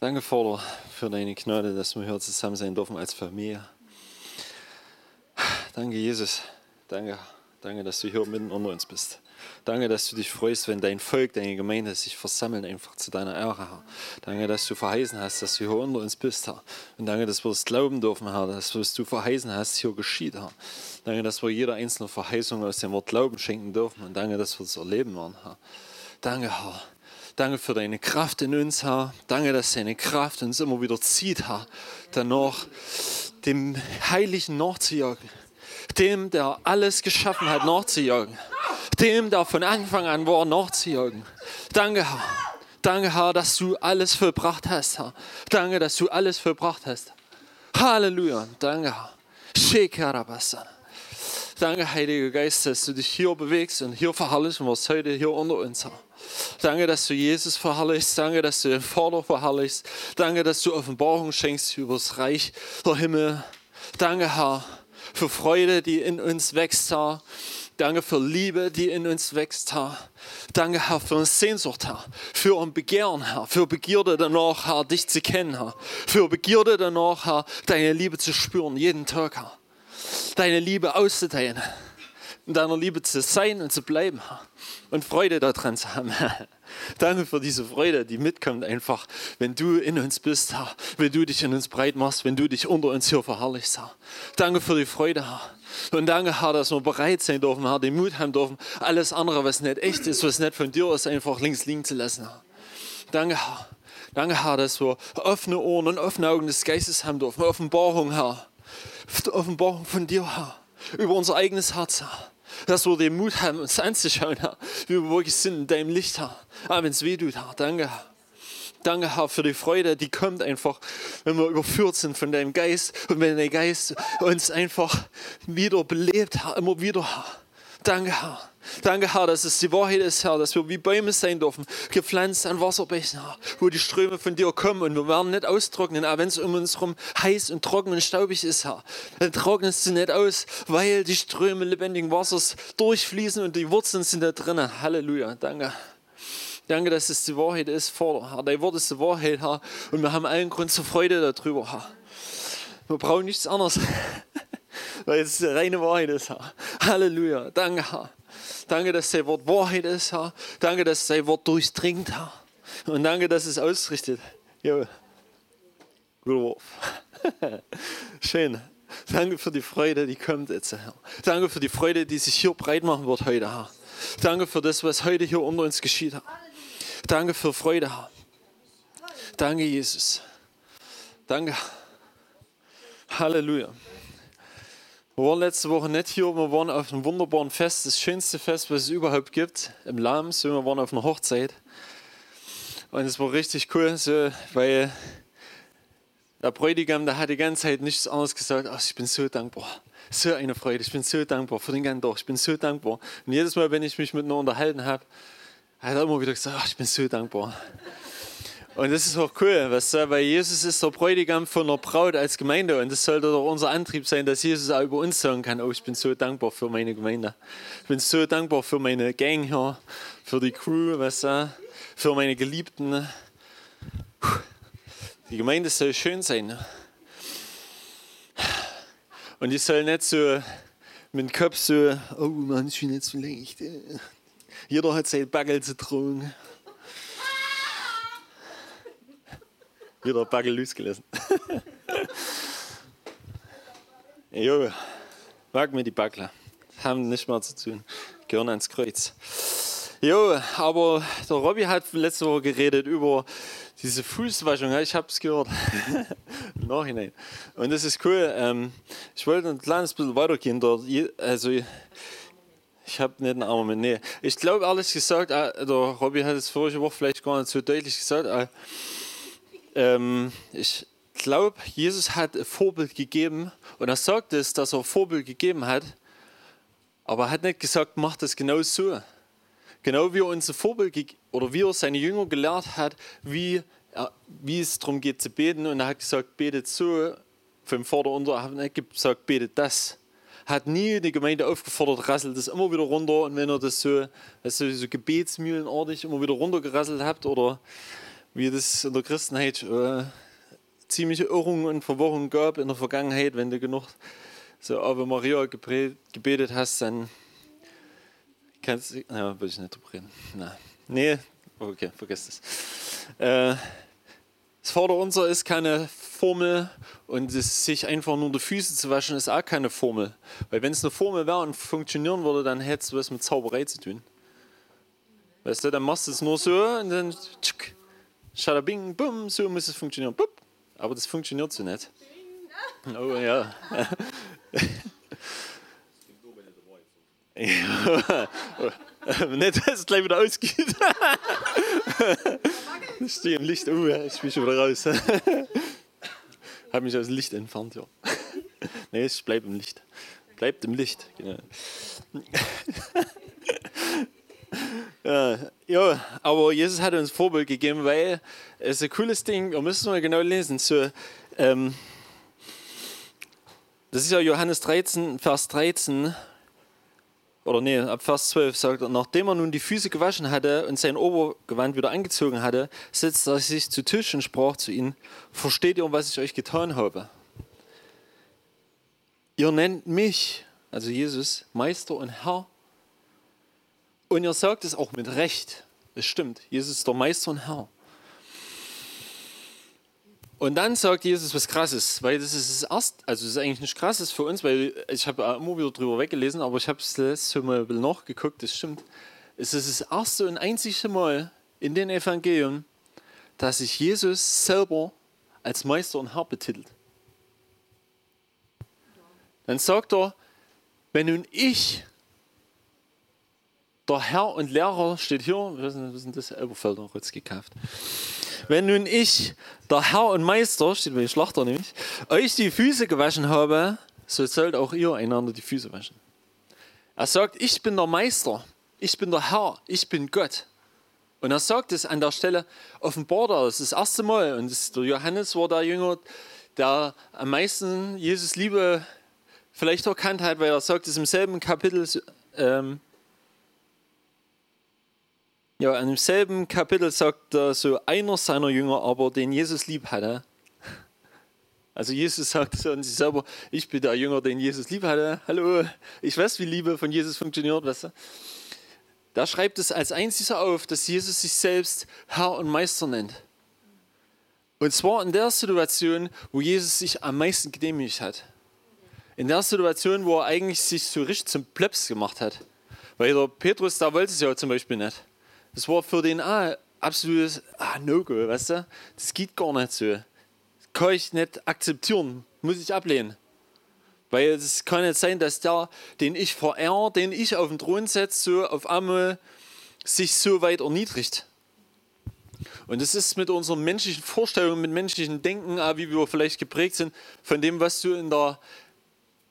Danke, Vater, für deine Gnade, dass wir hier zusammen sein dürfen als Familie. Danke, Jesus. Danke, danke, dass du hier mitten unter uns bist. Danke, dass du dich freust, wenn dein Volk, deine Gemeinde sich versammeln, einfach zu deiner Ehre, Herr. Danke, dass du verheißen hast, dass du hier unter uns bist, Herr. Und danke, dass wir das glauben dürfen, Herr, dass was du verheißen hast, hier geschieht, Herr. Danke, dass wir jeder einzelne Verheißung aus dem Wort Glauben schenken dürfen. Und danke, dass wir das erleben werden, Herr. Danke, Herr. Danke für deine Kraft in uns, Herr. Danke, dass deine Kraft uns immer wieder zieht, Herr. Danach dem Heiligen nachzujagen. Dem, der alles geschaffen hat, nachzujagen. Dem, der von Anfang an war, nachzujagen. Danke, Herr. Danke, Herr, dass du alles vollbracht hast, Herr. Danke, dass du alles vollbracht hast. Halleluja. Danke, Herr. Danke, Heiliger Geist, dass du dich hier bewegst und hier verherrlichen wirst, heute hier unter uns, Herr. Danke, dass du Jesus verherrlichst. Danke, dass du den Vater verherrlichst. Danke, dass du Offenbarung schenkst über das Reich der Himmel. Danke, Herr, für Freude, die in uns wächst, Herr. Danke für Liebe, die in uns wächst, Herr. Danke, Herr, für eine Sehnsucht, Herr. Für ein Begehren, Herr. Für Begierde danach, Herr, dich zu kennen, Herr. Für Begierde danach, Herr, deine Liebe zu spüren, jeden Tag, Herr. Deine Liebe auszuteilen. In deiner Liebe zu sein und zu bleiben. Und Freude daran zu haben. Danke für diese Freude, die mitkommt einfach, wenn du in uns bist. Wenn du dich in uns breit machst, wenn du dich unter uns hier verherrlichst, Herr. Danke für die Freude. Und danke, Herr, dass wir bereit sein dürfen, Herr, den Mut haben dürfen, alles andere, was nicht echt ist, was nicht von dir ist, einfach links liegen zu lassen. Danke, Herr. Danke, Herr, dass wir offene Ohren und offene Augen des Geistes haben dürfen. Offenbarung, Herr. Offenbarung von dir, Herr. Über unser eigenes Herz, Herr. Dass wir den Mut haben, uns anzuschauen, Herr, wie wir wirklich sind in deinem Licht, Herr. Aber wenn es weh tut, Herr, danke, Herr. Danke, Herr, für die Freude, die kommt einfach, wenn wir überführt sind von deinem Geist und wenn der Geist uns einfach wieder belebt, Herr, immer wieder, Herr. Danke, Herr. Danke, Herr, dass es die Wahrheit ist, Herr, dass wir wie Bäume sein dürfen, gepflanzt an Wasserbächen, Herr, wo die Ströme von dir kommen und wir werden nicht austrocknen, auch wenn es um uns herum heiß und trocken und staubig ist, Herr. Dann trocknest du nicht aus, weil die Ströme lebendigen Wassers durchfließen und die Wurzeln sind da drinnen. Halleluja. Danke. Danke, dass es die Wahrheit ist, Vater. Herr, dein Wort ist die Wahrheit, Herr. Und wir haben allen Grund zur Freude darüber, Herr. Wir brauchen nichts anderes, weil es reine Wahrheit ist, Herr. Halleluja. Danke, Herr. Danke, dass dein Wort Wahrheit ist, Herr. Danke, dass dein Wort durchdringt, Herr. Und danke, dass es ausrichtet. Jo. Guter Wurf. Schön. Danke für die Freude, die kommt jetzt, Herr. Danke für die Freude, die sich hier breit machen wird heute, Herr. Danke für das, was heute hier unter uns geschieht, Herr. Danke für Freude, Herr. Danke, Jesus. Danke. Halleluja. Wir waren letzte Woche nicht hier, wir waren auf einem wunderbaren Fest, das schönste Fest, was es überhaupt gibt, im Lams. Wir waren auf einer Hochzeit. Und es war richtig cool, so, weil der Bräutigam, der hat die ganze Zeit nichts anderes gesagt, ach, ich bin so dankbar. So eine Freude, ich bin so dankbar für den ganzen Tag, ich bin so dankbar. Und jedes Mal, wenn ich mich mit ihm unterhalten habe, hat er immer wieder gesagt, ach, ich bin so dankbar. Und das ist auch cool, was, weil Jesus ist der Bräutigam von der Braut als Gemeinde und das sollte doch unser Antrieb sein, dass Jesus auch über uns sagen kann, oh, ich bin so dankbar für meine Gemeinde. Ich bin so dankbar für meine Gang hier, für die Crew, was, für meine Geliebten. Die Gemeinde soll schön sein. Und ich soll nicht so mit dem Kopf so, oh Mann, ich bin nicht so leicht. Jeder hat sein Bagel zu tragen. Wieder ein Bagel losgelassen. jo, mag mir die Bagler. Haben nicht mehr zu tun. Gehören ans Kreuz. Jo, aber der Robby hat letzte Woche geredet über diese Fußwaschung. Ich habe es gehört. Im Nachhinein. Und das ist cool. Ähm, ich wollte ein kleines bisschen weitergehen dort. Also, ich habe nicht einen Arm mit. Nee. Ich glaube, ehrlich gesagt, äh, der Robby hat es vorige Woche vielleicht gar nicht so deutlich gesagt. Äh, ähm, ich glaube, Jesus hat ein Vorbild gegeben und er sagt es, dass er ein Vorbild gegeben hat, aber er hat nicht gesagt, mach das genau so. Genau wie er uns ein Vorbild oder wie er seine Jünger gelehrt hat, wie, wie es darum geht zu beten und er hat gesagt, betet so vom Vater unter, er hat nicht gesagt, betet das. Hat nie die Gemeinde aufgefordert, rasselt das immer wieder runter und wenn er das so, also so gebetsmühlenartig immer wieder runtergerasselt habt oder wie das in der Christenheit äh, ziemliche Irrungen und Verwirrungen gab in der Vergangenheit, wenn du genug so Ave Maria gebetet hast, dann kannst du, na, will ich nicht drüber reden. Na, nee, okay, vergiss das. Äh, das Vaterunser ist keine Formel und es, sich einfach nur die Füße zu waschen ist auch keine Formel. Weil wenn es eine Formel wäre und funktionieren würde, dann hättest du was mit Zauberei zu tun. Weißt du, dann machst du es nur so und dann tschuk, Schalabing, bum, so muss es funktionieren. Bup. Aber das funktioniert so nicht. Oh ja. ja. nicht, dass es gleich wieder ausgeht. ich stehe im Licht. Oh, ich bin schon wieder raus. Habe mich aus dem Licht entfernt, ja. nee, ich bleibe im Licht. Bleibt im Licht, genau. Ja, ja, aber Jesus hat uns Vorbild gegeben, weil es ist ein cooles Ding, wir müssen mal genau lesen. So, ähm, das ist ja Johannes 13, Vers 13, oder nee, ab Vers 12 sagt er, nachdem er nun die Füße gewaschen hatte und sein Obergewand wieder angezogen hatte, setzte er sich zu Tisch und sprach zu ihnen, versteht ihr, was ich euch getan habe? Ihr nennt mich, also Jesus, Meister und Herr und ihr sagt es auch mit Recht. Es stimmt. Jesus ist der Meister und Herr. Und dann sagt Jesus was Krasses, weil das ist das erste, also das ist eigentlich nicht krasses für uns, weil ich habe immer wieder drüber weggelesen, aber ich habe es letztes Mal nachgeguckt, das stimmt. Es ist das erste und einzige Mal in den Evangelien, dass sich Jesus selber als Meister und Herr betitelt. Dann sagt er, wenn nun ich der Herr und Lehrer steht hier, wir sind das Elberfelder kurz gekauft. Wenn nun ich, der Herr und Meister, steht bei Schlachter nämlich, euch die Füße gewaschen habe, so sollt auch ihr einander die Füße waschen. Er sagt, ich bin der Meister, ich bin der Herr, ich bin Gott. Und er sagt es an der Stelle, offenbart er das das erste Mal. Und das, der Johannes war der Jünger, der am meisten Jesus Liebe vielleicht erkannt hat, weil er sagt es im selben Kapitel, ähm, ja, im selben Kapitel sagt so einer seiner Jünger, aber den Jesus lieb hatte. Also Jesus sagt so an sich selber, ich bin der Jünger, den Jesus lieb hatte. Hallo, ich weiß, wie Liebe von Jesus funktioniert, weißt du? Da schreibt es als einziger auf, dass Jesus sich selbst Herr und Meister nennt. Und zwar in der Situation, wo Jesus sich am meisten gedemütigt hat. In der Situation, wo er eigentlich sich so richtig zum Plebs gemacht hat. Weil der Petrus, da wollte es ja zum Beispiel nicht. Das war für den auch absolutes ah, No-Go, weißt du? Das geht gar nicht so. Das kann ich nicht akzeptieren, muss ich ablehnen. Weil es kann nicht sein, dass der, den ich verehre, den ich auf den Thron setze, so auf einmal sich so weit erniedrigt. Und das ist mit unseren menschlichen Vorstellungen, mit menschlichen Denken, wie wir vielleicht geprägt sind, von dem, was du in der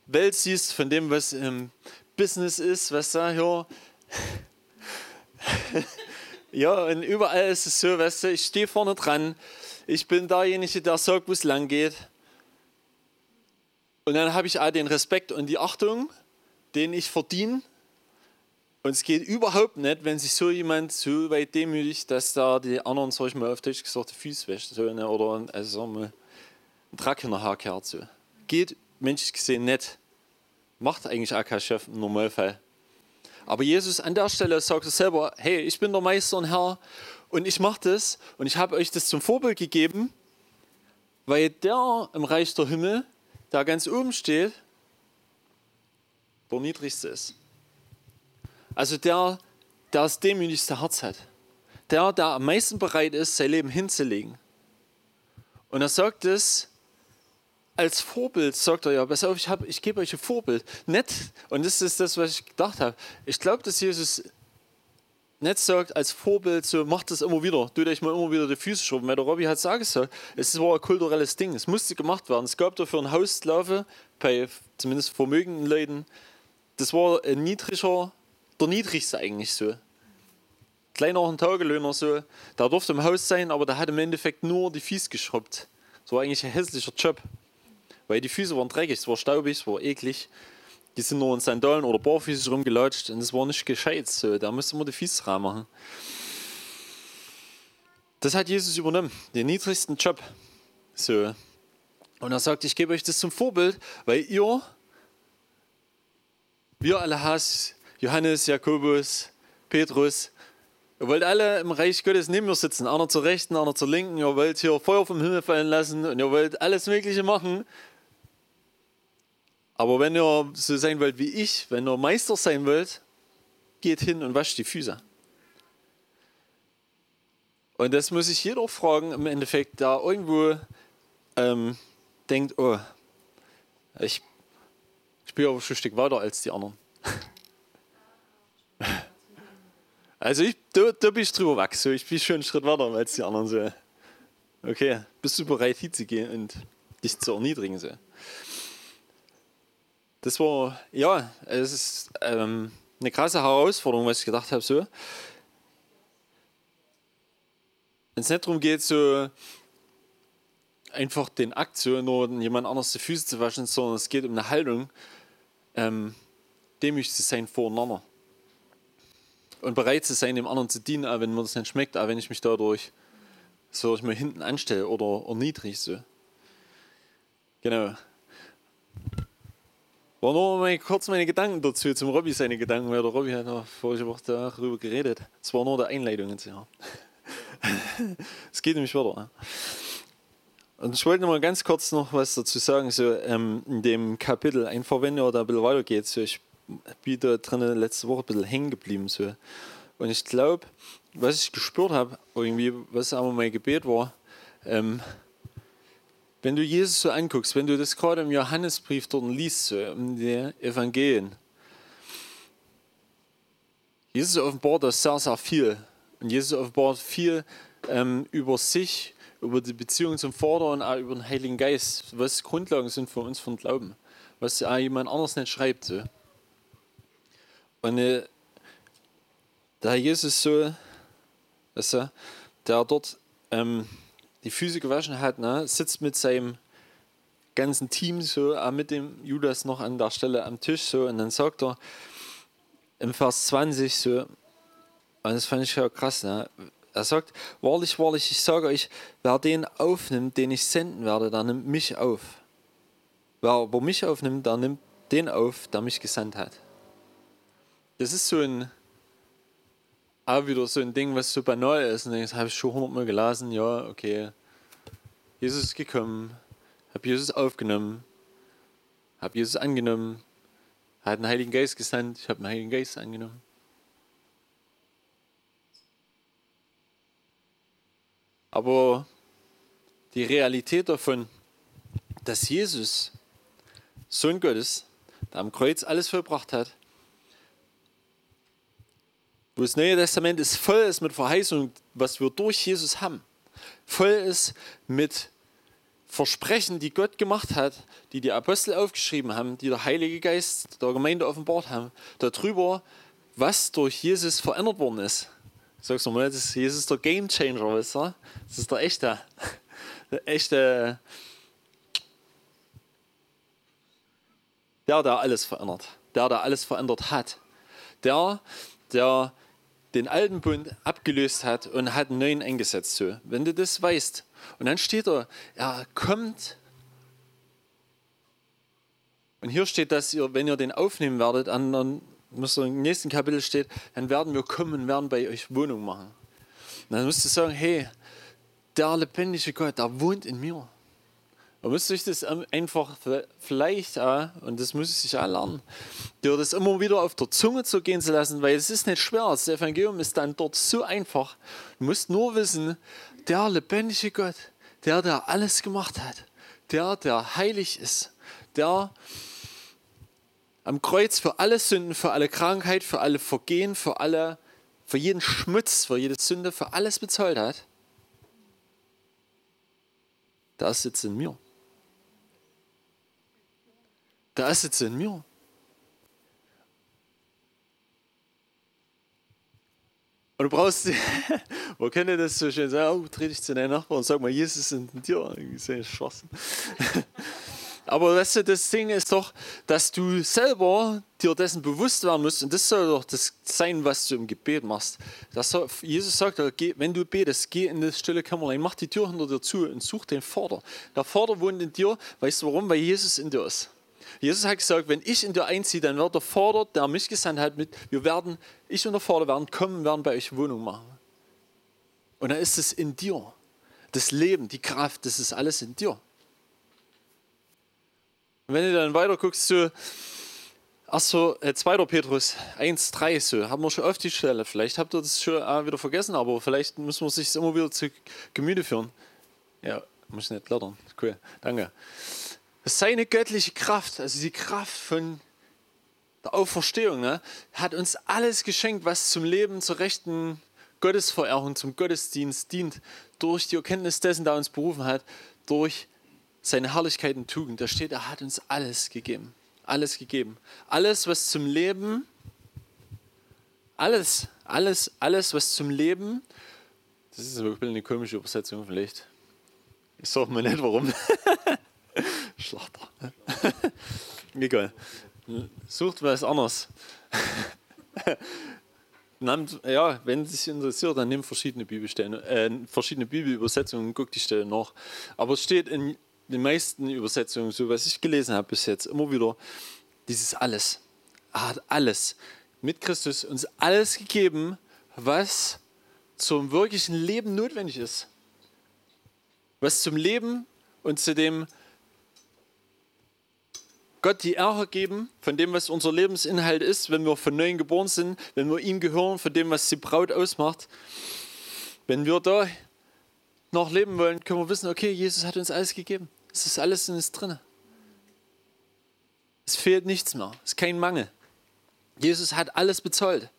Welt siehst, von dem, was im Business ist, was da hier. Ja, und überall ist es so, weißt du, ich stehe vorne dran, ich bin derjenige, der sagt, wo es lang geht. Und dann habe ich auch den Respekt und die Achtung, den ich verdiene. Und es geht überhaupt nicht, wenn sich so jemand so weit demütigt, dass da die anderen, sag ich mal, auf Deutsch gesagt, die Füße wäscht. Ne? Oder also, sagen wir, ein Dreck in der Haarkehrt. So. Geht menschlich gesehen nicht. Macht eigentlich auch kein Chef im Normalfall. Aber Jesus an der Stelle sagt er selber, hey, ich bin der Meister und Herr und ich mache das und ich habe euch das zum Vorbild gegeben, weil der im Reich der Himmel, der ganz oben steht, der niedrigste ist. Also der, der das demütigste Herz hat. Der, der am meisten bereit ist, sein Leben hinzulegen. Und er sagt es als Vorbild sagt er ja, pass auf, ich, ich gebe euch ein Vorbild. Nett, und das ist das, was ich gedacht habe. Ich glaube, dass Jesus nicht sagt als Vorbild, so macht das immer wieder, tut euch mal immer wieder die Füße schrubben. Weil der Robby hat es auch gesagt, es war ein kulturelles Ding, es musste gemacht werden. Es gab dafür ein Hauslaufe bei zumindest vermögenden Leuten. Das war ein niedriger, der niedrigste eigentlich so. Kleiner ein Tagelöhner so, der durfte im Haus sein, aber der hat im Endeffekt nur die Füße geschrubbt. Das war eigentlich ein hässlicher Job weil die Füße waren dreckig, es war staubig, es war eklig. Die sind nur in Sandalen oder Barfüße rumgelatscht und es war nicht gescheit. So. Da musste man die Füße machen. Das hat Jesus übernommen, den niedrigsten Job. So. Und er sagt, ich gebe euch das zum Vorbild, weil ihr, wir alle hast, Johannes, Jakobus, Petrus, ihr wollt alle im Reich Gottes neben mir sitzen, einer zur Rechten, einer zur Linken, ihr wollt hier Feuer vom Himmel fallen lassen und ihr wollt alles Mögliche machen. Aber wenn ihr so sein wollt wie ich, wenn ihr Meister sein wollt, geht hin und wascht die Füße. Und das muss sich jeder fragen, im Endeffekt, da irgendwo ähm, denkt, oh, ich, ich bin aber schon ein Stück weiter als die anderen. Also ich, da, da bin ich drüber so. ich bin schon einen Schritt weiter als die anderen. So. Okay, bist du bereit hinzugehen und dich zu erniedrigen? So. Das war, ja, es ist ähm, eine krasse Herausforderung, was ich gedacht habe. So. Wenn es nicht darum geht, so einfach den Akt so nur jemand anders die Füße zu waschen, sondern es geht um eine Haltung, ähm, demütig zu sein voreinander. Und bereit zu sein, dem anderen zu dienen, auch wenn mir das nicht schmeckt, auch wenn ich mich dadurch so ich mal hinten anstelle oder erniedrig so. Genau. War nur mal kurz meine Gedanken dazu, zum Robby seine Gedanken, weil der Robby hat noch vorige Woche darüber geredet. Es war nur der Einleitung jetzt, ja. es geht nämlich weiter. Und ich wollte noch mal ganz kurz noch was dazu sagen, so ähm, in dem Kapitel, einfach wenn ihr da ein bisschen weitergeht, so ich bin da drinnen letzte Woche ein bisschen hängen geblieben. So. Und ich glaube, was ich gespürt habe, irgendwie, was aber mein Gebet war, ähm, wenn du Jesus so anguckst, wenn du das gerade im Johannesbrief dort liest, so, in den Evangelien, Jesus offenbart das sehr, sehr viel. Und Jesus offenbart viel ähm, über sich, über die Beziehung zum Vater und auch über den Heiligen Geist, was Grundlagen sind für uns von Glauben, was auch jemand anders nicht schreibt. So. Und äh, der Jesus so, du, der dort ähm, die Füße gewaschen hat, ne, sitzt mit seinem ganzen Team so, mit dem Judas noch an der Stelle am Tisch so, und dann sagt er im Vers 20 so, und das fand ich ja krass, ne? Er sagt, wahrlich, wahrlich, ich sage euch, wer den aufnimmt, den ich senden werde, der nimmt mich auf. Wer aber mich aufnimmt, der nimmt den auf, der mich gesandt hat. Das ist so ein, auch wieder so ein Ding, was so banal ist. Und das habe ich schon hundertmal gelesen, ja, okay. Jesus ist gekommen, habe Jesus aufgenommen, habe Jesus angenommen, hat den Heiligen Geist gesandt, ich habe den Heiligen Geist angenommen. Aber die Realität davon, dass Jesus, Sohn Gottes, der am Kreuz alles vollbracht hat, wo das Neue Testament ist voll ist mit Verheißungen, was wir durch Jesus haben, voll ist mit Versprechen, die Gott gemacht hat, die die Apostel aufgeschrieben haben, die der Heilige Geist der Gemeinde offenbart haben, darüber, was durch Jesus verändert worden ist. Ich sag's nochmal, das ist Jesus der Game Changer, weißt du? Das ist der echte, der echte, der, der alles verändert, der, der alles verändert hat, der, der den alten Bund abgelöst hat und hat einen neuen eingesetzt. So. Wenn du das weißt, und dann steht er, er kommt. Und hier steht, dass ihr, wenn ihr den aufnehmen werdet, an, an was im nächsten Kapitel steht, dann werden wir kommen und werden bei euch Wohnung machen. Und dann musst du sagen, hey, der lebendige Gott, der wohnt in mir. Man muss sich das einfach vielleicht auch, und das muss ich auch lernen, dir das immer wieder auf der Zunge zu gehen zu lassen, weil es ist nicht schwer. Das Evangelium ist dann dort so einfach. Du musst nur wissen, der lebendige Gott, der, der alles gemacht hat, der, der heilig ist, der, am Kreuz für alle Sünden, für alle Krankheit, für alle Vergehen, für, alle, für jeden Schmutz, für jede Sünde, für alles bezahlt hat, da sitzt in mir. Da sitzt in mir. Und du brauchst, wo könnte das so schön sagen, oh, dreh dich zu deinem Nachbarn und sag mal, Jesus ist in dir. Ist ja Aber weißt du, das Ding ist doch, dass du selber dir dessen bewusst werden musst. Und das soll doch das sein, was du im Gebet machst. Das Jesus sagt, wenn du betest, geh in das stille Kämmerlein, mach die Tür hinter dir zu und such den Vater. Der Vater wohnt in dir. Weißt du warum? Weil Jesus in dir ist. Jesus hat gesagt, wenn ich in dir einziehe, dann wird der Vater, der mich gesandt hat, mit, wir werden, ich und der Vater werden kommen, werden bei euch Wohnung machen. Und dann ist es in dir. Das Leben, die Kraft, das ist alles in dir. Und wenn du dann weiter guckst, so, Achso, 2. Äh, Petrus 1, 3, so, haben wir schon oft die Stelle. Vielleicht habt ihr das schon äh, wieder vergessen, aber vielleicht müssen wir sich immer wieder zu Gemüte führen. Ja, muss nicht blättern. Cool, danke. Seine göttliche Kraft, also die Kraft von der Auferstehung, ne, hat uns alles geschenkt, was zum Leben, zur rechten Gottesverehrung, zum Gottesdienst dient, durch die Erkenntnis dessen, der uns berufen hat, durch seine Herrlichkeit und Tugend. Da steht, er hat uns alles gegeben. Alles gegeben. Alles, was zum Leben, alles, alles, alles, was zum Leben, das ist wirklich eine komische Übersetzung vielleicht. Ich sage mir nicht warum. Schlachter. Egal. Sucht was anderes. Ja, wenn es dich interessiert, dann nimm verschiedene Bibelstellen, äh, verschiedene Bibelübersetzungen und guck die Stelle nach. Aber es steht in den meisten Übersetzungen, so was ich gelesen habe bis jetzt, immer wieder dieses alles. Er hat alles mit Christus uns alles gegeben, was zum wirklichen Leben notwendig ist. Was zum Leben und zu dem Gott die Ehre geben von dem, was unser Lebensinhalt ist, wenn wir von neuem geboren sind, wenn wir ihm gehören, von dem, was die Braut ausmacht. Wenn wir da noch leben wollen, können wir wissen, okay, Jesus hat uns alles gegeben. Es ist alles in uns drin. Es fehlt nichts mehr. Es ist kein Mangel. Jesus hat alles bezahlt.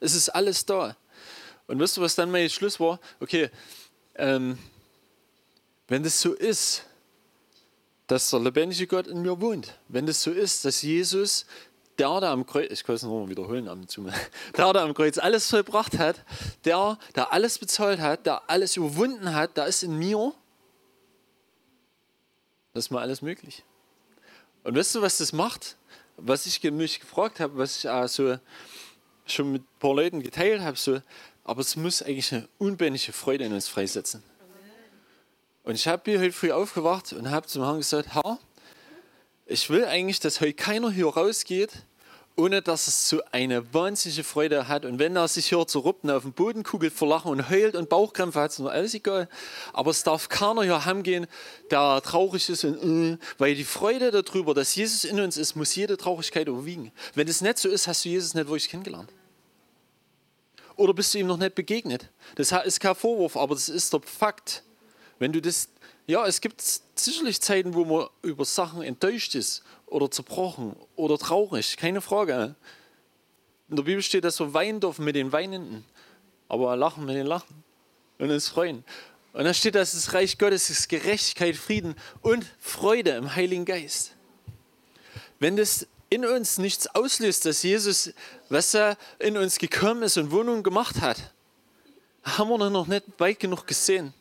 Es ist alles da. Und wisst ihr, was dann mein Schluss war? Okay, ähm, wenn das so ist, dass der lebendige Gott in mir wohnt, wenn das so ist, dass Jesus, der da am Kreuz, ich kann es nochmal wiederholen der da am Kreuz alles vollbracht hat, der, der alles bezahlt hat, der alles überwunden hat, der ist in mir, das ist mal alles möglich. Und weißt du, was das macht? Was ich mich gefragt habe, was ich auch so schon mit ein paar Leuten geteilt habe, so, aber es muss eigentlich eine unbändige Freude in uns freisetzen. Und ich habe hier heute früh aufgewacht und habe zum Herrn gesagt, Herr, ich will eigentlich, dass heute keiner hier rausgeht, ohne dass es so eine wahnsinnige Freude hat. Und wenn er sich hier zu Ruppen auf den Boden kugelt vor Lachen und heult und Bauchkrämpfe hat, ist mir alles egal. Aber es darf keiner hier heimgehen, der traurig ist. Und, äh, weil die Freude darüber, dass Jesus in uns ist, muss jede Traurigkeit überwiegen. Wenn das nicht so ist, hast du Jesus nicht wirklich kennengelernt. Oder bist du ihm noch nicht begegnet? Das ist kein Vorwurf, aber das ist der Fakt. Wenn du das, ja, es gibt sicherlich Zeiten, wo man über Sachen enttäuscht ist oder zerbrochen oder traurig, keine Frage. In der Bibel steht, dass wir weinen dürfen mit den Weinenden, aber lachen mit den Lachen und uns freuen. Und da steht, dass das Reich Gottes ist Gerechtigkeit, Frieden und Freude im Heiligen Geist. Wenn das in uns nichts auslöst, dass Jesus, was er in uns gekommen ist und Wohnung gemacht hat, haben wir noch nicht weit genug gesehen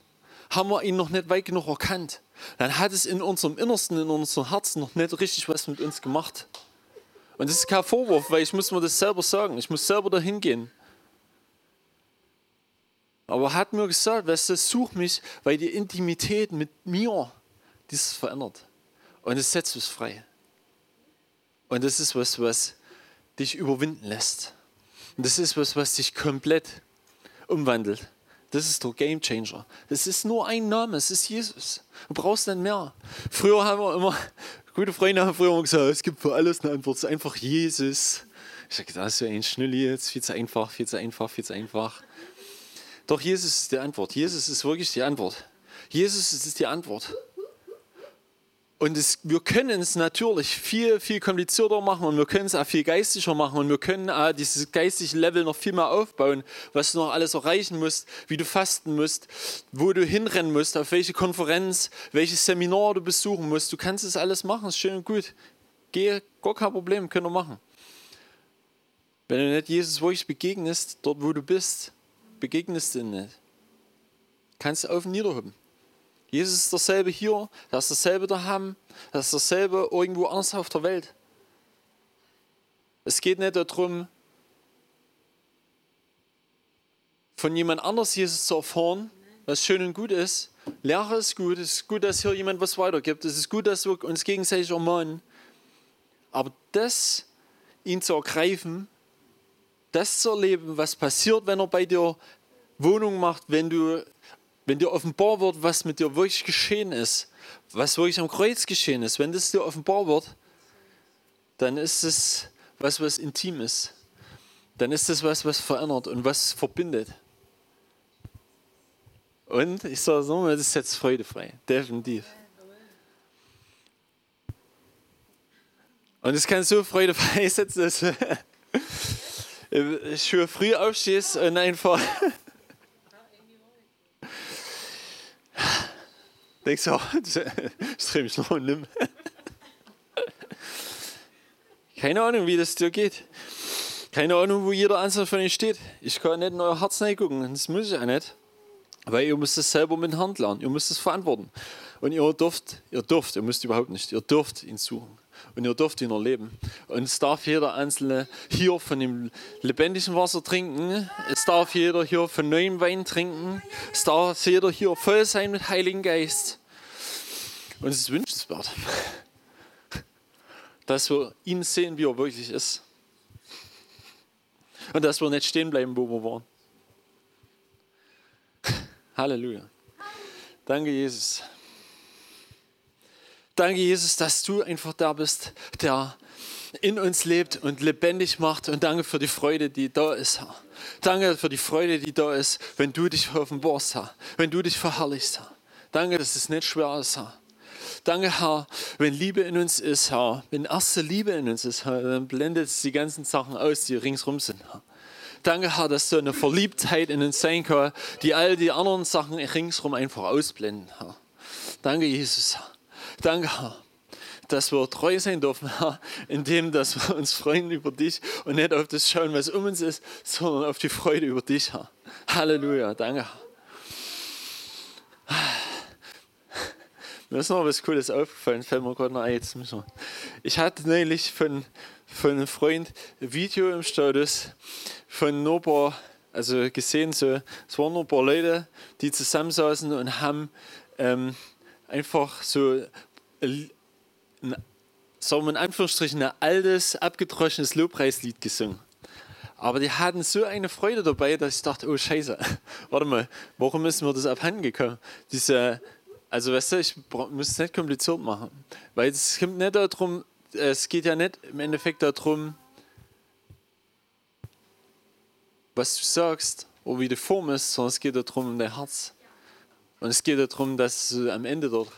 haben wir ihn noch nicht weit genug erkannt. Dann hat es in unserem Innersten, in unserem Herzen noch nicht richtig was mit uns gemacht. Und das ist kein Vorwurf, weil ich muss mir das selber sagen. Ich muss selber dahin gehen. Aber er hat mir gesagt, weißt du, such mich, weil die Intimität mit mir, dieses verändert. Und es setzt uns frei. Und das ist was, was dich überwinden lässt. Und das ist was, was dich komplett umwandelt. Das ist der Game Changer. Das ist nur ein Name, es ist Jesus. Du brauchst nicht mehr. Früher haben wir immer, gute Freunde haben früher immer gesagt, es gibt für alles eine Antwort, es ist einfach Jesus. Ich sage, das ist ja ein Schnulli jetzt, viel zu einfach, viel zu einfach, viel zu einfach. Doch Jesus ist die Antwort. Jesus ist wirklich die Antwort. Jesus ist die Antwort. Und es, wir können es natürlich viel, viel komplizierter machen und wir können es auch viel geistlicher machen und wir können auch dieses geistige Level noch viel mehr aufbauen, was du noch alles erreichen musst, wie du fasten musst, wo du hinrennen musst, auf welche Konferenz, welches Seminar du besuchen musst. Du kannst es alles machen, ist schön und gut. Geh, gar kein Problem, können wir machen. Wenn du nicht Jesus wirklich begegnest, dort wo du bist, begegnest du ihn nicht. Kannst du auf und niederhüben. Jesus ist dasselbe hier, das ist dasselbe daheim, das ist dasselbe irgendwo anders auf der Welt. Es geht nicht darum, von jemand anders Jesus zu erfahren, was schön und gut ist. Lehre ist gut, es ist gut, dass hier jemand was weitergibt. Es ist gut, dass wir uns gegenseitig ermahnen. Aber das, ihn zu ergreifen, das zu erleben, was passiert, wenn er bei dir Wohnung macht, wenn du wenn dir offenbar wird, was mit dir wirklich geschehen ist, was wirklich am Kreuz geschehen ist, wenn das dir offenbar wird, dann ist es was, was intim ist. Dann ist es was, was verändert und was verbindet. Und ich sage es nochmal, das ist jetzt freudefrei. Definitiv. Und es kann so freudefrei sein, dass du früh aufstehst und einfach denkst du, oh, das drehe mich noch und nimm. Keine Ahnung, wie das dir geht. Keine Ahnung, wo jeder Einzelne von euch steht. Ich kann nicht in euer Herz reingucken. Das muss ich auch nicht. Weil ihr müsst es selber mit Hand lernen. Ihr müsst es verantworten. Und ihr dürft, ihr dürft, ihr müsst überhaupt nicht, ihr dürft ihn suchen. Und ihr dürft ihn erleben. Und es darf jeder Einzelne hier von dem lebendigen Wasser trinken. Es darf jeder hier von neuem Wein trinken. Es darf jeder hier voll sein mit Heiligen Geist. Und es ist wünschenswert, dass wir ihn sehen, wie er wirklich ist. Und dass wir nicht stehen bleiben, wo wir waren. Halleluja. Danke, Jesus. Danke, Jesus, dass du einfach da bist, der in uns lebt und lebendig macht. Und danke für die Freude, die da ist, Herr. Danke für die Freude, die da ist, wenn du dich offenbarst, Herr. Wenn du dich verherrlichst, Herr. Danke, dass es nicht schwer ist, Herr. Danke, Herr, wenn Liebe in uns ist, Herr. Wenn erste Liebe in uns ist, Herr, dann blendet es die ganzen Sachen aus, die ringsrum sind, Herr. Danke, Herr, dass so eine Verliebtheit in uns sein kann, die all die anderen Sachen ringsrum einfach ausblenden, Herr. Danke, Jesus, Herr. Danke, Herr, dass wir treu sein dürfen, Herr, indem dass wir uns freuen über dich und nicht auf das schauen, was um uns ist, sondern auf die Freude über dich, Herr. Halleluja, danke, Herr. Mir ist noch was Cooles aufgefallen, fällt mir gerade noch ein. Jetzt müssen wir. Ich hatte neulich von, von einem Freund ein Video im Status von nur paar, also gesehen, so, es waren nur ein paar Leute, die zusammensaßen und haben ähm, einfach so sagen in Anführungsstrichen, ein altes, abgedroschenes Lobpreislied gesungen. Aber die hatten so eine Freude dabei, dass ich dachte, oh Scheiße, warte mal, warum ist mir das abhanden gekommen? Diese, also weißt du, ich muss es nicht kompliziert machen, weil es kommt nicht darum, es geht ja nicht im Endeffekt darum, was du sagst oder wie die Form ist, sondern es geht darum um dein Herz. Und es geht darum, dass du am Ende dort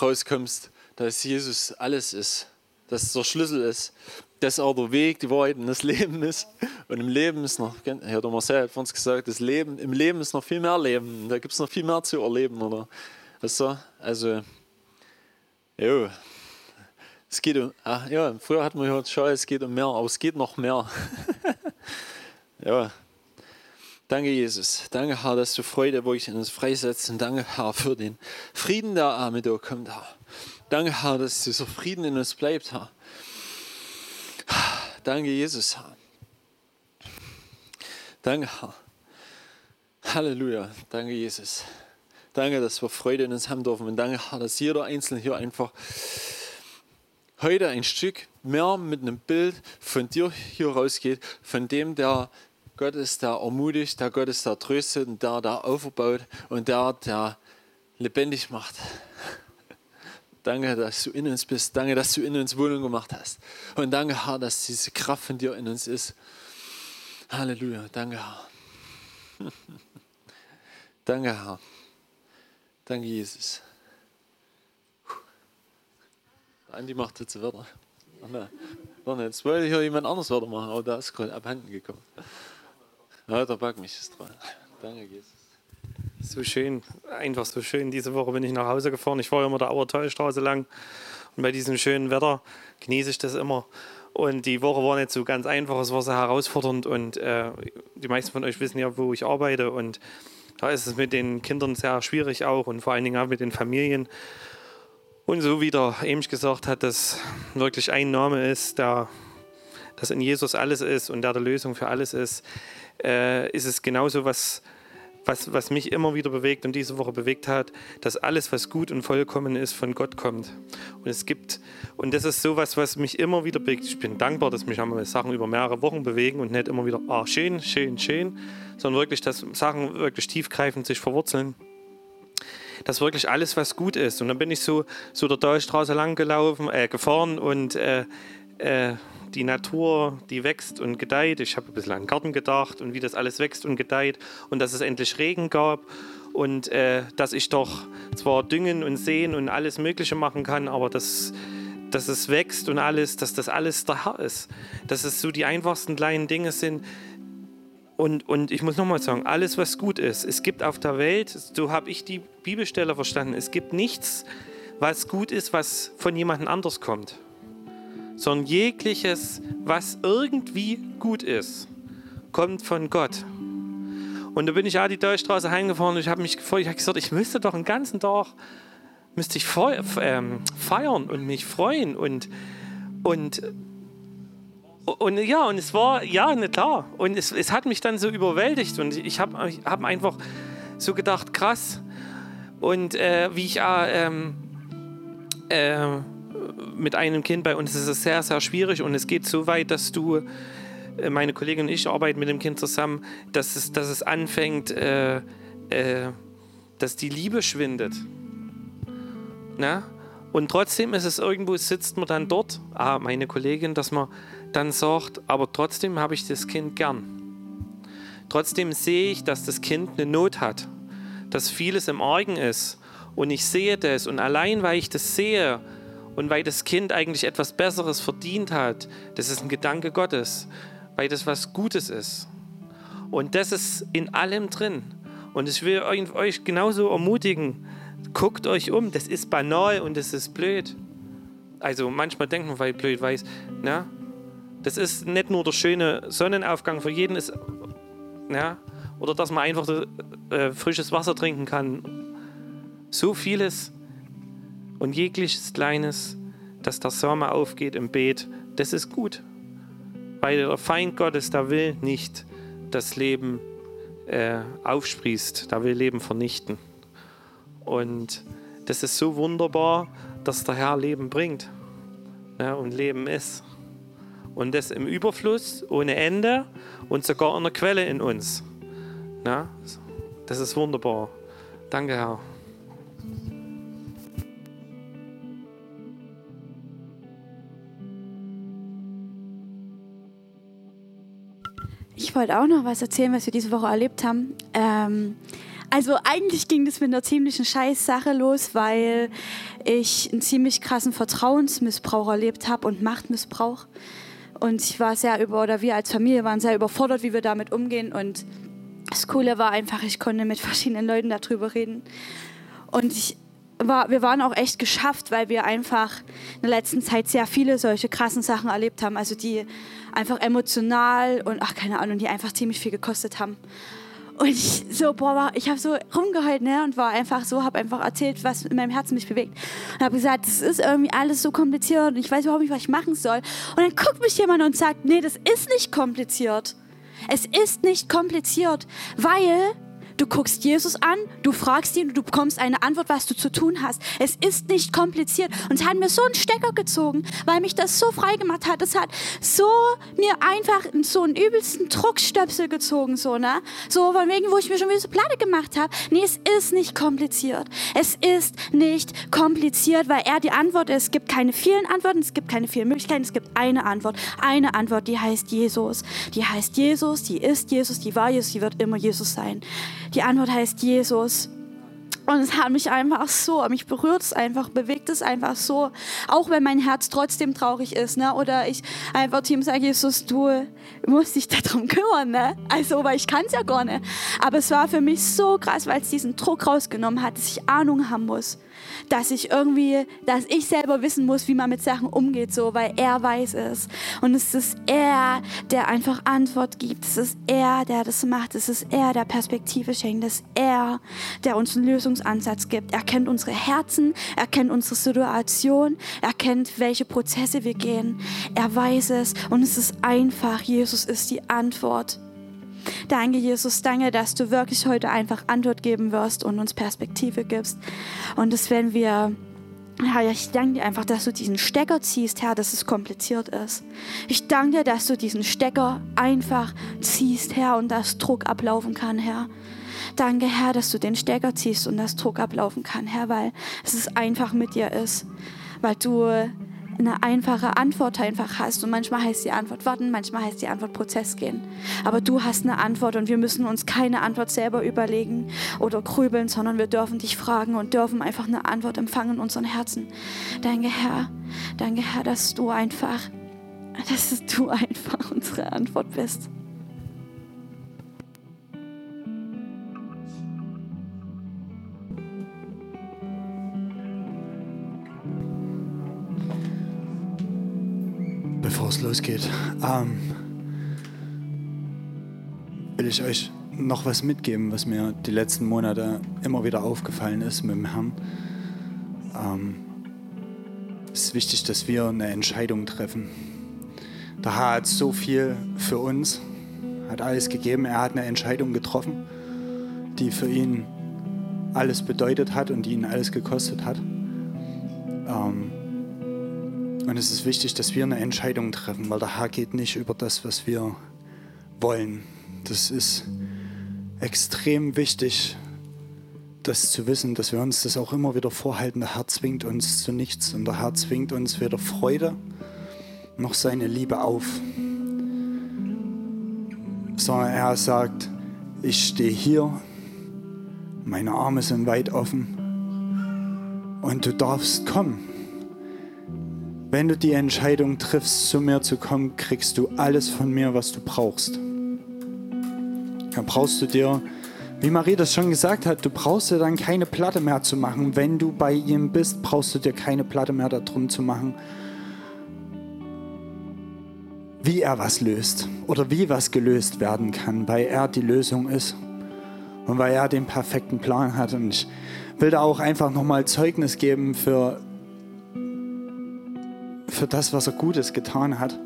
rauskommst, dass Jesus alles ist, dass es der Schlüssel ist, dass er der Weg, die Wahrheit und das Leben ist. Und im Leben ist noch, Herr der Marcel hat uns gesagt, das Leben, im Leben ist noch viel mehr Leben. Da gibt es noch viel mehr zu erleben, oder? Weißt du? Also, jo. Es geht um, ach, ja, früher hatten wir gehört, schau, es geht um mehr, aber es geht noch mehr. ja. Danke, Jesus. Danke, Herr, dass du Freude wirklich in uns freisetzt. Und danke, Herr, für den Frieden, der dir kommt, Herr. Danke, Herr, dass dieser Frieden in uns bleibt, Herr. Danke, Jesus, Herr. Danke, Herr. Halleluja. Danke, Jesus. Danke, dass wir Freude in uns haben dürfen. Und danke, Herr, dass jeder Einzelne hier einfach heute ein Stück mehr mit einem Bild von dir hier rausgeht, von dem, der Gott ist, der ermutigt, der Gott ist, der tröstet und der, der aufbaut und der, der lebendig macht. Danke, dass du in uns bist. Danke, dass du in uns Wohnung gemacht hast. Und danke, Herr, dass diese Kraft von dir in uns ist. Halleluja. Danke, Herr. Danke, Herr. Danke, Jesus. Andi macht jetzt weiter. Jetzt wollte hier jemand anderes weitermachen, aber da ist gerade abhanden gekommen. Ja, der Back mich ist dran. Danke, Jesus. So schön, einfach so schön. Diese Woche bin ich nach Hause gefahren. Ich fahre immer der Auertalstraße lang. Und bei diesem schönen Wetter genieße ich das immer. Und die Woche war nicht so ganz einfach, es war sehr herausfordernd. Und äh, die meisten von euch wissen ja, wo ich arbeite. Und da ist es mit den Kindern sehr schwierig auch und vor allen Dingen auch mit den Familien. Und so wie der Emsch gesagt hat, dass wirklich ein Name ist, der dass in Jesus alles ist und der der Lösung für alles ist, äh, ist es genauso was, was, was mich immer wieder bewegt und diese Woche bewegt hat, dass alles, was gut und vollkommen ist, von Gott kommt. Und es gibt, und das ist sowas, was mich immer wieder bewegt. Ich bin dankbar, dass mich einmal Sachen über mehrere Wochen bewegen und nicht immer wieder, ah, schön, schön, schön, sondern wirklich, dass Sachen wirklich tiefgreifend sich verwurzeln dass wirklich alles, was gut ist. Und dann bin ich so, so der Deutschstraße lang gelaufen, äh, gefahren und äh, äh, die Natur, die wächst und gedeiht. Ich habe ein bisschen an den Garten gedacht und wie das alles wächst und gedeiht und dass es endlich Regen gab und äh, dass ich doch zwar düngen und sehen und alles Mögliche machen kann, aber dass, dass es wächst und alles, dass das alles der Herr ist. Dass es so die einfachsten kleinen Dinge sind. Und, und ich muss nochmal sagen, alles, was gut ist, es gibt auf der Welt, so habe ich die Bibelstelle verstanden, es gibt nichts, was gut ist, was von jemandem anders kommt sondern jegliches, was irgendwie gut ist, kommt von Gott. Und da bin ich ja die Deutschstraße heimgefahren und ich habe mich gefreut. Ich habe gesagt, ich müsste doch den ganzen Tag müsste ich ähm, feiern und mich freuen und und und ja, und es war, ja, ne, klar. Und es, es hat mich dann so überwältigt und ich habe hab einfach so gedacht, krass. Und äh, wie ich äh, ähm, äh, mit einem Kind bei uns ist es sehr, sehr schwierig und es geht so weit, dass du, äh, meine Kollegin und ich arbeiten mit dem Kind zusammen, dass es, dass es anfängt, äh, äh, dass die Liebe schwindet. Na? Und trotzdem ist es irgendwo, sitzt man dann dort, ah, meine Kollegin, dass man dann sagt, aber trotzdem habe ich das Kind gern. Trotzdem sehe ich, dass das Kind eine Not hat, dass vieles im Argen ist. Und ich sehe das. Und allein weil ich das sehe, und weil das Kind eigentlich etwas Besseres verdient hat, das ist ein Gedanke Gottes, weil das was Gutes ist. Und das ist in allem drin. Und ich will euch genauso ermutigen, guckt euch um, das ist banal und das ist blöd. Also manchmal denkt man, weil blöd weiß, na, das ist nicht nur der schöne Sonnenaufgang für jeden, ist, na, oder dass man einfach äh, frisches Wasser trinken kann. So vieles und jegliches Kleines, dass der Sommer aufgeht im Beet, das ist gut. Weil der Feind Gottes, da will nicht das Leben äh, aufsprießt, da will Leben vernichten. Und das ist so wunderbar, dass der Herr Leben bringt ja, und Leben ist. Und das im Überfluss, ohne Ende und sogar an der Quelle in uns. Ja, das ist wunderbar. Danke, Herr. Ich wollte auch noch was erzählen, was wir diese Woche erlebt haben. Ähm, also eigentlich ging das mit einer ziemlichen Scheißsache los, weil ich einen ziemlich krassen Vertrauensmissbrauch erlebt habe und Machtmissbrauch. Und ich war sehr über, oder wir als Familie waren sehr überfordert, wie wir damit umgehen. Und das Coole war einfach, ich konnte mit verschiedenen Leuten darüber reden. Und ich war, wir waren auch echt geschafft, weil wir einfach in der letzten Zeit sehr viele solche krassen Sachen erlebt haben. Also die einfach emotional und ach keine Ahnung, die einfach ziemlich viel gekostet haben. Und ich so, boah, ich habe so rumgeheult ne, und war einfach so, habe einfach erzählt, was in meinem Herzen mich bewegt. Und habe gesagt, es ist irgendwie alles so kompliziert und ich weiß überhaupt nicht, was ich machen soll. Und dann guckt mich jemand und sagt, nee, das ist nicht kompliziert. Es ist nicht kompliziert, weil Du guckst Jesus an, du fragst ihn du bekommst eine Antwort, was du zu tun hast. Es ist nicht kompliziert. Und es hat mir so einen Stecker gezogen, weil mich das so frei gemacht hat. Es hat so mir einfach so einen übelsten Druckstöpsel gezogen, so, ne? So von wegen, wo ich mir schon wieder so Platte gemacht habe. Nee, es ist nicht kompliziert. Es ist nicht kompliziert, weil er die Antwort ist. Es gibt keine vielen Antworten, es gibt keine vielen Möglichkeiten, es gibt eine Antwort. Eine Antwort, die heißt Jesus. Die heißt Jesus, die ist Jesus, die war Jesus, die wird immer Jesus sein. Die Antwort heißt Jesus. Und es hat mich einfach so, mich berührt es einfach, bewegt es einfach so. Auch wenn mein Herz trotzdem traurig ist, ne? Oder ich einfach Team sage, Jesus, du musst dich darum kümmern, ne? Also, weil ich kann es ja gar nicht. Aber es war für mich so krass, weil es diesen Druck rausgenommen hat, dass ich Ahnung haben muss dass ich irgendwie, dass ich selber wissen muss, wie man mit Sachen umgeht, so, weil er weiß es. Und es ist er, der einfach Antwort gibt. Es ist er, der das macht. Es ist er, der Perspektive schenkt. Es ist er, der uns einen Lösungsansatz gibt. Er kennt unsere Herzen, er kennt unsere Situation, er kennt, welche Prozesse wir gehen. Er weiß es und es ist einfach. Jesus ist die Antwort. Danke, Jesus, danke, dass du wirklich heute einfach Antwort geben wirst und uns Perspektive gibst. Und dass wenn wir Herr, ich danke dir einfach, dass du diesen Stecker ziehst, Herr, dass es kompliziert ist. Ich danke dir, dass du diesen Stecker einfach ziehst, Herr, und dass Druck ablaufen kann, Herr. Danke, Herr, dass du den Stecker ziehst und dass Druck ablaufen kann, Herr, weil es einfach mit dir ist. Weil du eine einfache Antwort einfach hast. Und manchmal heißt die Antwort warten, manchmal heißt die Antwort Prozess gehen. Aber du hast eine Antwort und wir müssen uns keine Antwort selber überlegen oder grübeln, sondern wir dürfen dich fragen und dürfen einfach eine Antwort empfangen in unseren Herzen. Danke, Herr. Danke, Herr, dass du einfach, dass du einfach unsere Antwort bist. Es losgeht, ähm, will ich euch noch was mitgeben, was mir die letzten Monate immer wieder aufgefallen ist mit dem Herrn. Ähm, es ist wichtig, dass wir eine Entscheidung treffen. Der Herr hat so viel für uns, hat alles gegeben. Er hat eine Entscheidung getroffen, die für ihn alles bedeutet hat und die ihn alles gekostet hat. Ähm, und es ist wichtig, dass wir eine Entscheidung treffen, weil der Herr geht nicht über das, was wir wollen. Das ist extrem wichtig, das zu wissen, dass wir uns das auch immer wieder vorhalten. Der Herr zwingt uns zu nichts und der Herr zwingt uns weder Freude noch seine Liebe auf, sondern er sagt, ich stehe hier, meine Arme sind weit offen und du darfst kommen. Wenn du die Entscheidung triffst, zu mir zu kommen, kriegst du alles von mir, was du brauchst. Dann brauchst du dir, wie Marie das schon gesagt hat, du brauchst dir dann keine Platte mehr zu machen. Wenn du bei ihm bist, brauchst du dir keine Platte mehr darum zu machen, wie er was löst oder wie was gelöst werden kann, weil er die Lösung ist und weil er den perfekten Plan hat. Und ich will da auch einfach nochmal Zeugnis geben für für das, was er Gutes getan hat.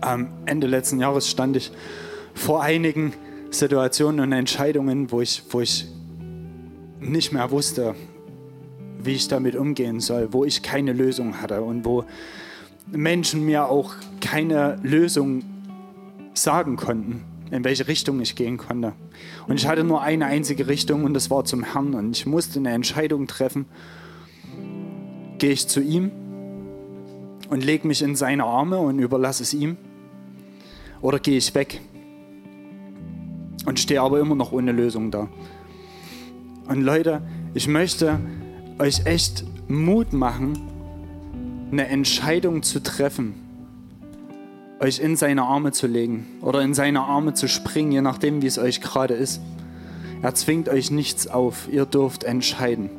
Am Ende letzten Jahres stand ich vor einigen Situationen und Entscheidungen, wo ich, wo ich nicht mehr wusste, wie ich damit umgehen soll, wo ich keine Lösung hatte und wo Menschen mir auch keine Lösung sagen konnten, in welche Richtung ich gehen konnte. Und ich hatte nur eine einzige Richtung und das war zum Herrn. Und ich musste eine Entscheidung treffen. Gehe ich zu ihm und lege mich in seine Arme und überlasse es ihm? Oder gehe ich weg und stehe aber immer noch ohne Lösung da? Und Leute, ich möchte euch echt Mut machen, eine Entscheidung zu treffen, euch in seine Arme zu legen oder in seine Arme zu springen, je nachdem, wie es euch gerade ist. Er zwingt euch nichts auf, ihr dürft entscheiden.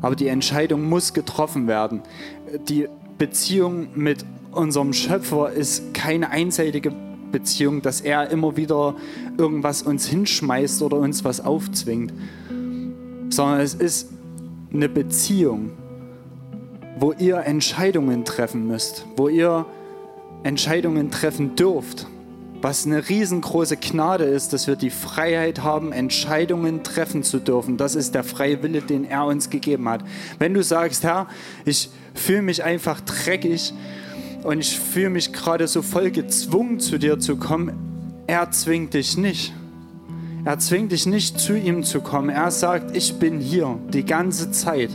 Aber die Entscheidung muss getroffen werden. Die Beziehung mit unserem Schöpfer ist keine einseitige Beziehung, dass er immer wieder irgendwas uns hinschmeißt oder uns was aufzwingt, sondern es ist eine Beziehung, wo ihr Entscheidungen treffen müsst, wo ihr Entscheidungen treffen dürft was eine riesengroße Gnade ist, dass wir die Freiheit haben, Entscheidungen treffen zu dürfen. Das ist der freie Wille, den er uns gegeben hat. Wenn du sagst, Herr, ich fühle mich einfach dreckig und ich fühle mich gerade so voll gezwungen, zu dir zu kommen, er zwingt dich nicht. Er zwingt dich nicht, zu ihm zu kommen. Er sagt, ich bin hier die ganze Zeit.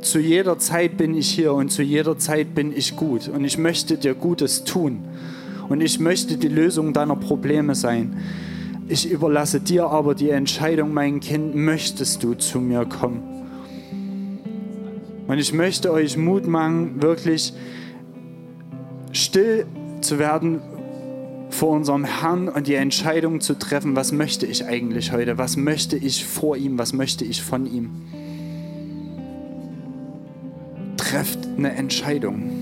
Zu jeder Zeit bin ich hier und zu jeder Zeit bin ich gut und ich möchte dir Gutes tun und ich möchte die Lösung deiner Probleme sein. ich überlasse dir aber die Entscheidung, mein Kind, möchtest du zu mir kommen? Und ich möchte euch Mut machen, wirklich still zu werden vor unserem Herrn und die Entscheidung zu treffen, was möchte ich eigentlich heute, was möchte ich vor ihm, was möchte ich von ihm. Trefft eine Entscheidung.